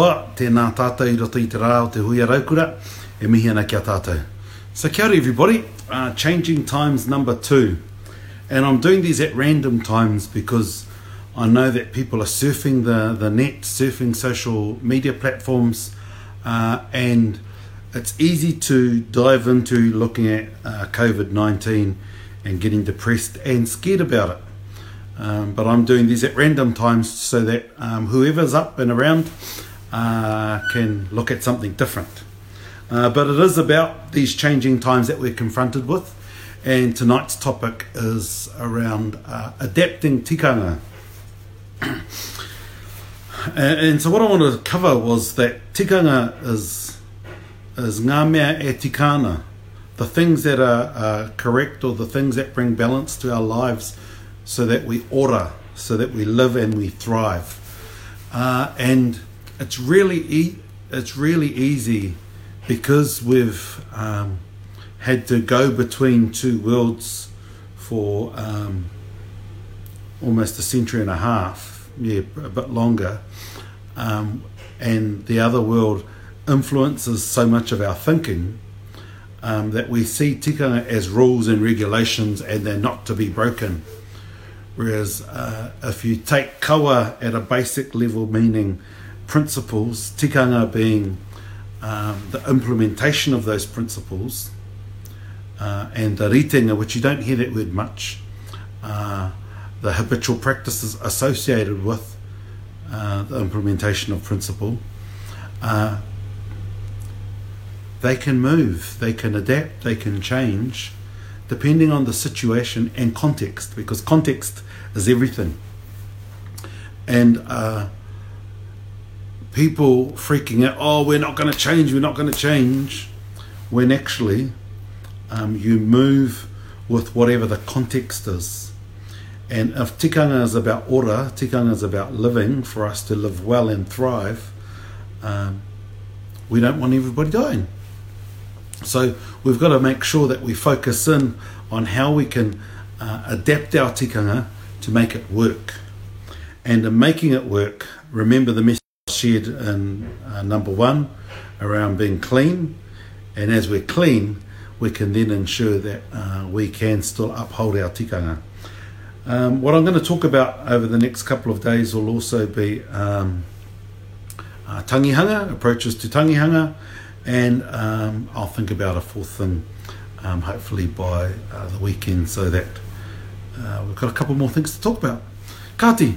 roa, tēnā tātou i roto i te rā o te hui raukura, e mihi ana kia a tātou. So kia ora everybody, uh, changing times number two. And I'm doing these at random times because I know that people are surfing the, the net, surfing social media platforms, uh, and it's easy to dive into looking at uh, COVID-19 and getting depressed and scared about it. Um, but I'm doing these at random times so that um, whoever's up and around uh, can look at something different. Uh, but it is about these changing times that we're confronted with, and tonight's topic is around uh, adapting tikanga. and, and, so, what I wanted to cover was that tikanga is is ngā mea e tikanga, the things that are correct or the things that bring balance to our lives so that we order, so that we live and we thrive. Uh, and it's really e- it's really easy because we've um, had to go between two worlds for um, almost a century and a half, yeah, a bit longer. Um, and the other world influences so much of our thinking um, that we see tikanga as rules and regulations and they're not to be broken. Whereas, uh, if you take kawa at a basic level, meaning principles, tikanga being um, the implementation of those principles, uh, and the ritenga, which you don't hear that word much, uh, the habitual practices associated with uh, the implementation of principle, uh, they can move, they can adapt, they can change. depending on the situation and context, because context is everything. And uh, people freaking out, oh, we're not going to change, we're not going to change, when actually um, you move with whatever the context is. And if tikanga is about ora, tikanga is about living, for us to live well and thrive, um, we don't want everybody dying. So we've got to make sure that we focus in on how we can uh, adapt our tikanga to make it work. And in making it work, remember the message shared in uh, number one around being clean. And as we're clean, we can then ensure that uh, we can still uphold our tikanga. Um, what I'm going to talk about over the next couple of days will also be um, uh, tangihanga, approaches to tangihanga, and um, I'll think about a fourth thing um, hopefully by uh, the weekend so that uh, we've got a couple more things to talk about. Kati,